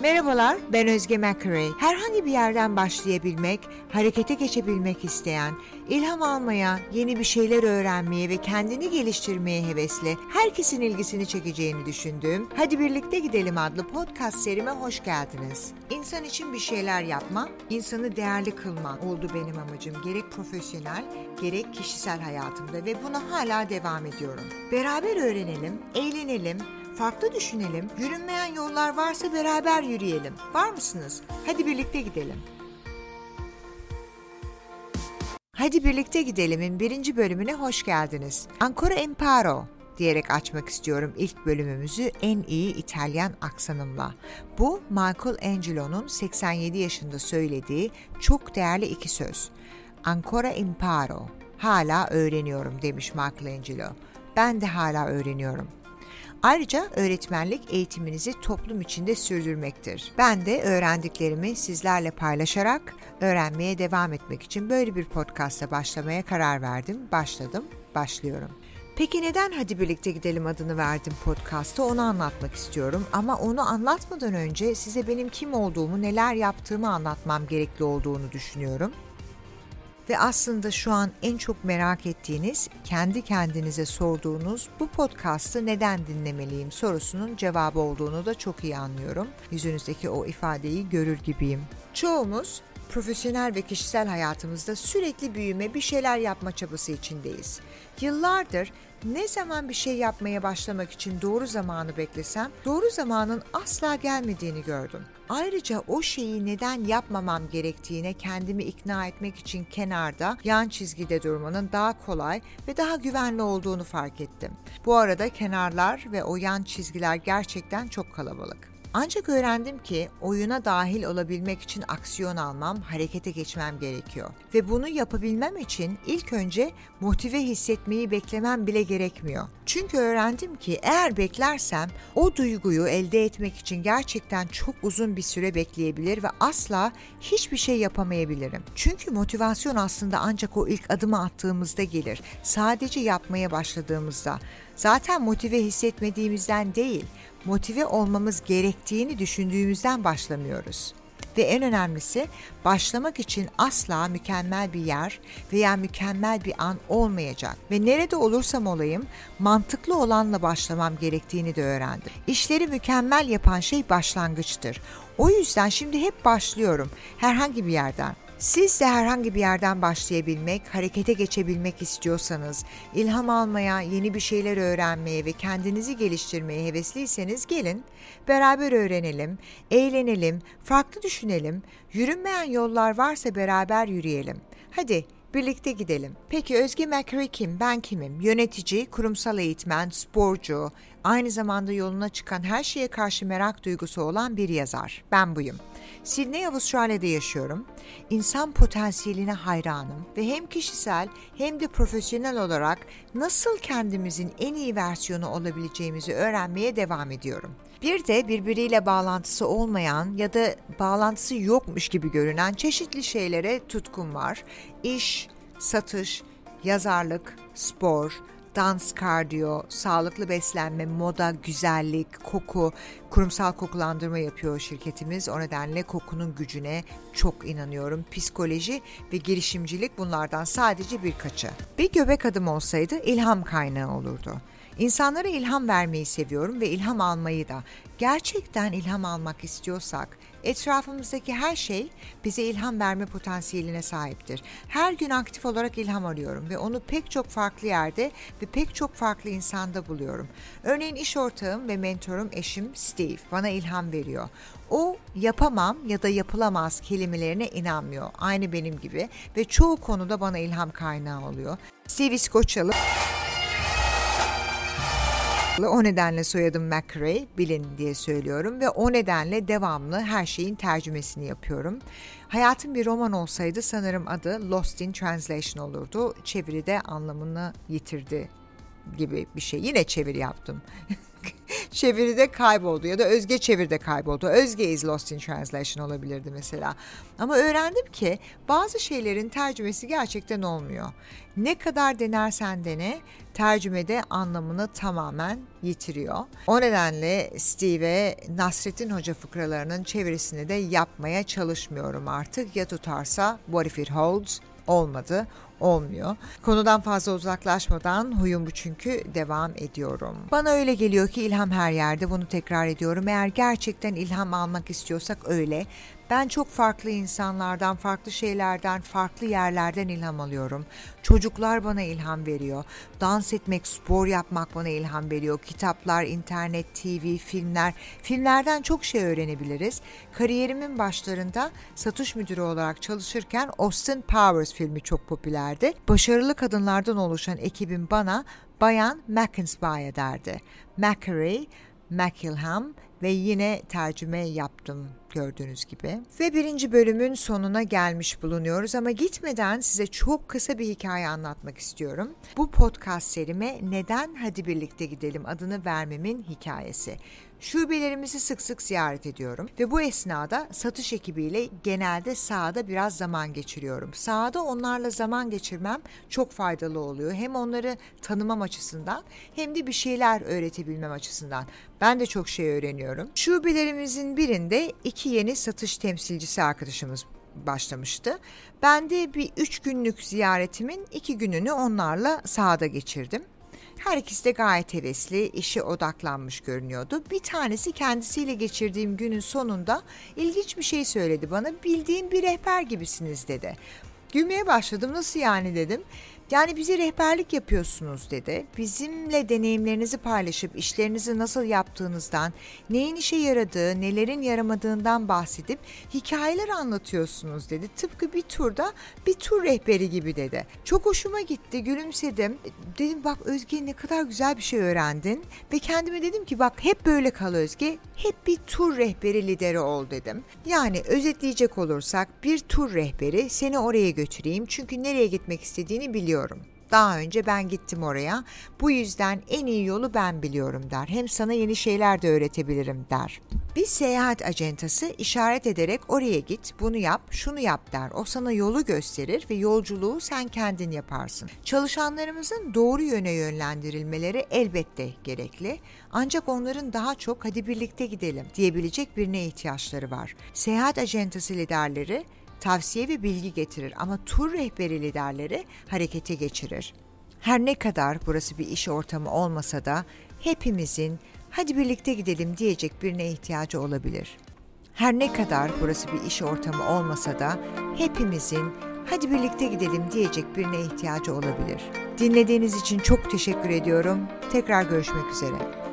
Merhabalar, ben Özge McRae. Herhangi bir yerden başlayabilmek, harekete geçebilmek isteyen, ilham almaya, yeni bir şeyler öğrenmeye ve kendini geliştirmeye hevesli, herkesin ilgisini çekeceğini düşündüğüm Hadi Birlikte Gidelim adlı podcast serime hoş geldiniz. İnsan için bir şeyler yapma, insanı değerli kılma oldu benim amacım. Gerek profesyonel, gerek kişisel hayatımda ve buna hala devam ediyorum. Beraber öğrenelim, eğlenelim, farklı düşünelim, yürünmeyen yollar varsa beraber yürüyelim. Var mısınız? Hadi birlikte gidelim. Hadi birlikte gidelim'in birinci bölümüne hoş geldiniz. Ancora imparo diyerek açmak istiyorum ilk bölümümüzü en iyi İtalyan aksanımla. Bu Michelangelo'nun 87 yaşında söylediği çok değerli iki söz. Ancora imparo, hala öğreniyorum demiş Michelangelo. Ben de hala öğreniyorum. Ayrıca öğretmenlik eğitiminizi toplum içinde sürdürmektir. Ben de öğrendiklerimi sizlerle paylaşarak öğrenmeye devam etmek için böyle bir podcast'a başlamaya karar verdim. Başladım, başlıyorum. Peki neden Hadi Birlikte Gidelim adını verdim podcast'a onu anlatmak istiyorum. Ama onu anlatmadan önce size benim kim olduğumu, neler yaptığımı anlatmam gerekli olduğunu düşünüyorum. Ve aslında şu an en çok merak ettiğiniz, kendi kendinize sorduğunuz bu podcast'ı neden dinlemeliyim sorusunun cevabı olduğunu da çok iyi anlıyorum. Yüzünüzdeki o ifadeyi görür gibiyim. Çoğumuz profesyonel ve kişisel hayatımızda sürekli büyüme, bir şeyler yapma çabası içindeyiz. Yıllardır ne zaman bir şey yapmaya başlamak için doğru zamanı beklesem, doğru zamanın asla gelmediğini gördüm. Ayrıca o şeyi neden yapmamam gerektiğine kendimi ikna etmek için kenarda, yan çizgide durmanın daha kolay ve daha güvenli olduğunu fark ettim. Bu arada kenarlar ve o yan çizgiler gerçekten çok kalabalık. Ancak öğrendim ki oyuna dahil olabilmek için aksiyon almam, harekete geçmem gerekiyor. Ve bunu yapabilmem için ilk önce motive hissetmeyi beklemem bile gerekmiyor. Çünkü öğrendim ki eğer beklersem o duyguyu elde etmek için gerçekten çok uzun bir süre bekleyebilir ve asla hiçbir şey yapamayabilirim. Çünkü motivasyon aslında ancak o ilk adımı attığımızda gelir. Sadece yapmaya başladığımızda. Zaten motive hissetmediğimizden değil, motive olmamız gerektiğini düşündüğümüzden başlamıyoruz. Ve en önemlisi başlamak için asla mükemmel bir yer veya mükemmel bir an olmayacak. Ve nerede olursam olayım mantıklı olanla başlamam gerektiğini de öğrendim. İşleri mükemmel yapan şey başlangıçtır. O yüzden şimdi hep başlıyorum herhangi bir yerden. Siz de herhangi bir yerden başlayabilmek, harekete geçebilmek istiyorsanız, ilham almaya, yeni bir şeyler öğrenmeye ve kendinizi geliştirmeye hevesliyseniz gelin, beraber öğrenelim, eğlenelim, farklı düşünelim, yürünmeyen yollar varsa beraber yürüyelim. Hadi Birlikte gidelim. Peki Özge McRae kim? Ben kimim? Yönetici, kurumsal eğitmen, sporcu, aynı zamanda yoluna çıkan her şeye karşı merak duygusu olan bir yazar. Ben buyum. Sydney, Avustralya'da yaşıyorum. İnsan potansiyeline hayranım ve hem kişisel hem de profesyonel olarak nasıl kendimizin en iyi versiyonu olabileceğimizi öğrenmeye devam ediyorum. Bir de birbiriyle bağlantısı olmayan ya da bağlantısı yokmuş gibi görünen çeşitli şeylere tutkum var. İş, satış, yazarlık, spor, dans, kardiyo, sağlıklı beslenme, moda, güzellik, koku, kurumsal kokulandırma yapıyor şirketimiz. O nedenle kokunun gücüne çok inanıyorum. Psikoloji ve girişimcilik bunlardan sadece birkaçı. Bir göbek adım olsaydı ilham kaynağı olurdu. İnsanlara ilham vermeyi seviyorum ve ilham almayı da. Gerçekten ilham almak istiyorsak etrafımızdaki her şey bize ilham verme potansiyeline sahiptir. Her gün aktif olarak ilham arıyorum ve onu pek çok farklı yerde ve pek çok farklı insanda buluyorum. Örneğin iş ortağım ve mentorum eşim Steve bana ilham veriyor. O yapamam ya da yapılamaz kelimelerine inanmıyor. Aynı benim gibi ve çoğu konuda bana ilham kaynağı oluyor. Steve İskoçyalı o nedenle soyadım McRae, bilin diye söylüyorum ve o nedenle devamlı her şeyin tercümesini yapıyorum. Hayatım bir roman olsaydı sanırım adı Lost in Translation olurdu. Çeviride anlamını yitirdi gibi bir şey. Yine çeviri yaptım. çeviride kayboldu ya da Özge çeviride kayboldu. Özge is lost in translation olabilirdi mesela. Ama öğrendim ki bazı şeylerin tercümesi gerçekten olmuyor. Ne kadar denersen dene tercümede anlamını tamamen yitiriyor. O nedenle Steve Nasrettin Hoca fıkralarının çevirisini de yapmaya çalışmıyorum artık. Ya tutarsa what if it holds olmadı olmuyor. Konudan fazla uzaklaşmadan huyum bu çünkü devam ediyorum. Bana öyle geliyor ki ilham her yerde bunu tekrar ediyorum. Eğer gerçekten ilham almak istiyorsak öyle. Ben çok farklı insanlardan, farklı şeylerden, farklı yerlerden ilham alıyorum. Çocuklar bana ilham veriyor. Dans etmek, spor yapmak bana ilham veriyor. Kitaplar, internet, TV, filmler. Filmlerden çok şey öğrenebiliriz. Kariyerimin başlarında satış müdürü olarak çalışırken Austin Powers filmi çok popülerdi. Başarılı kadınlardan oluşan ekibim bana Bayan McInspire derdi. Macquarie, McIlham ve yine tercüme yaptım gördüğünüz gibi. Ve birinci bölümün sonuna gelmiş bulunuyoruz ama gitmeden size çok kısa bir hikaye anlatmak istiyorum. Bu podcast serime Neden Hadi Birlikte Gidelim adını vermemin hikayesi. Şubelerimizi sık sık ziyaret ediyorum ve bu esnada satış ekibiyle genelde sahada biraz zaman geçiriyorum. Sahada onlarla zaman geçirmem çok faydalı oluyor. Hem onları tanımam açısından hem de bir şeyler öğretebilmem açısından. Ben de çok şey öğreniyorum. Şubelerimizin birinde iki yeni satış temsilcisi arkadaşımız başlamıştı. Ben de bir üç günlük ziyaretimin iki gününü onlarla sahada geçirdim. Her ikisi de gayet hevesli, işe odaklanmış görünüyordu. Bir tanesi kendisiyle geçirdiğim günün sonunda ilginç bir şey söyledi bana. Bildiğim bir rehber gibisiniz dedi. Gülmeye başladım. Nasıl yani dedim. Yani bize rehberlik yapıyorsunuz dedi. Bizimle deneyimlerinizi paylaşıp işlerinizi nasıl yaptığınızdan, neyin işe yaradığı, nelerin yaramadığından bahsedip hikayeler anlatıyorsunuz dedi. Tıpkı bir turda bir tur rehberi gibi dedi. Çok hoşuma gitti, gülümsedim. Dedim bak Özge ne kadar güzel bir şey öğrendin ve kendime dedim ki bak hep böyle kal Özge, hep bir tur rehberi lideri ol dedim. Yani özetleyecek olursak bir tur rehberi seni oraya götüreyim çünkü nereye gitmek istediğini biliyorum daha önce ben gittim oraya. Bu yüzden en iyi yolu ben biliyorum der. Hem sana yeni şeyler de öğretebilirim der. Bir seyahat acentası işaret ederek oraya git, bunu yap, şunu yap der. O sana yolu gösterir ve yolculuğu sen kendin yaparsın. Çalışanlarımızın doğru yöne yönlendirilmeleri elbette gerekli. Ancak onların daha çok hadi birlikte gidelim diyebilecek birine ihtiyaçları var. Seyahat acentası liderleri tavsiye ve bilgi getirir ama tur rehberi liderleri harekete geçirir. Her ne kadar burası bir iş ortamı olmasa da hepimizin hadi birlikte gidelim diyecek birine ihtiyacı olabilir. Her ne kadar burası bir iş ortamı olmasa da hepimizin hadi birlikte gidelim diyecek birine ihtiyacı olabilir. Dinlediğiniz için çok teşekkür ediyorum. Tekrar görüşmek üzere.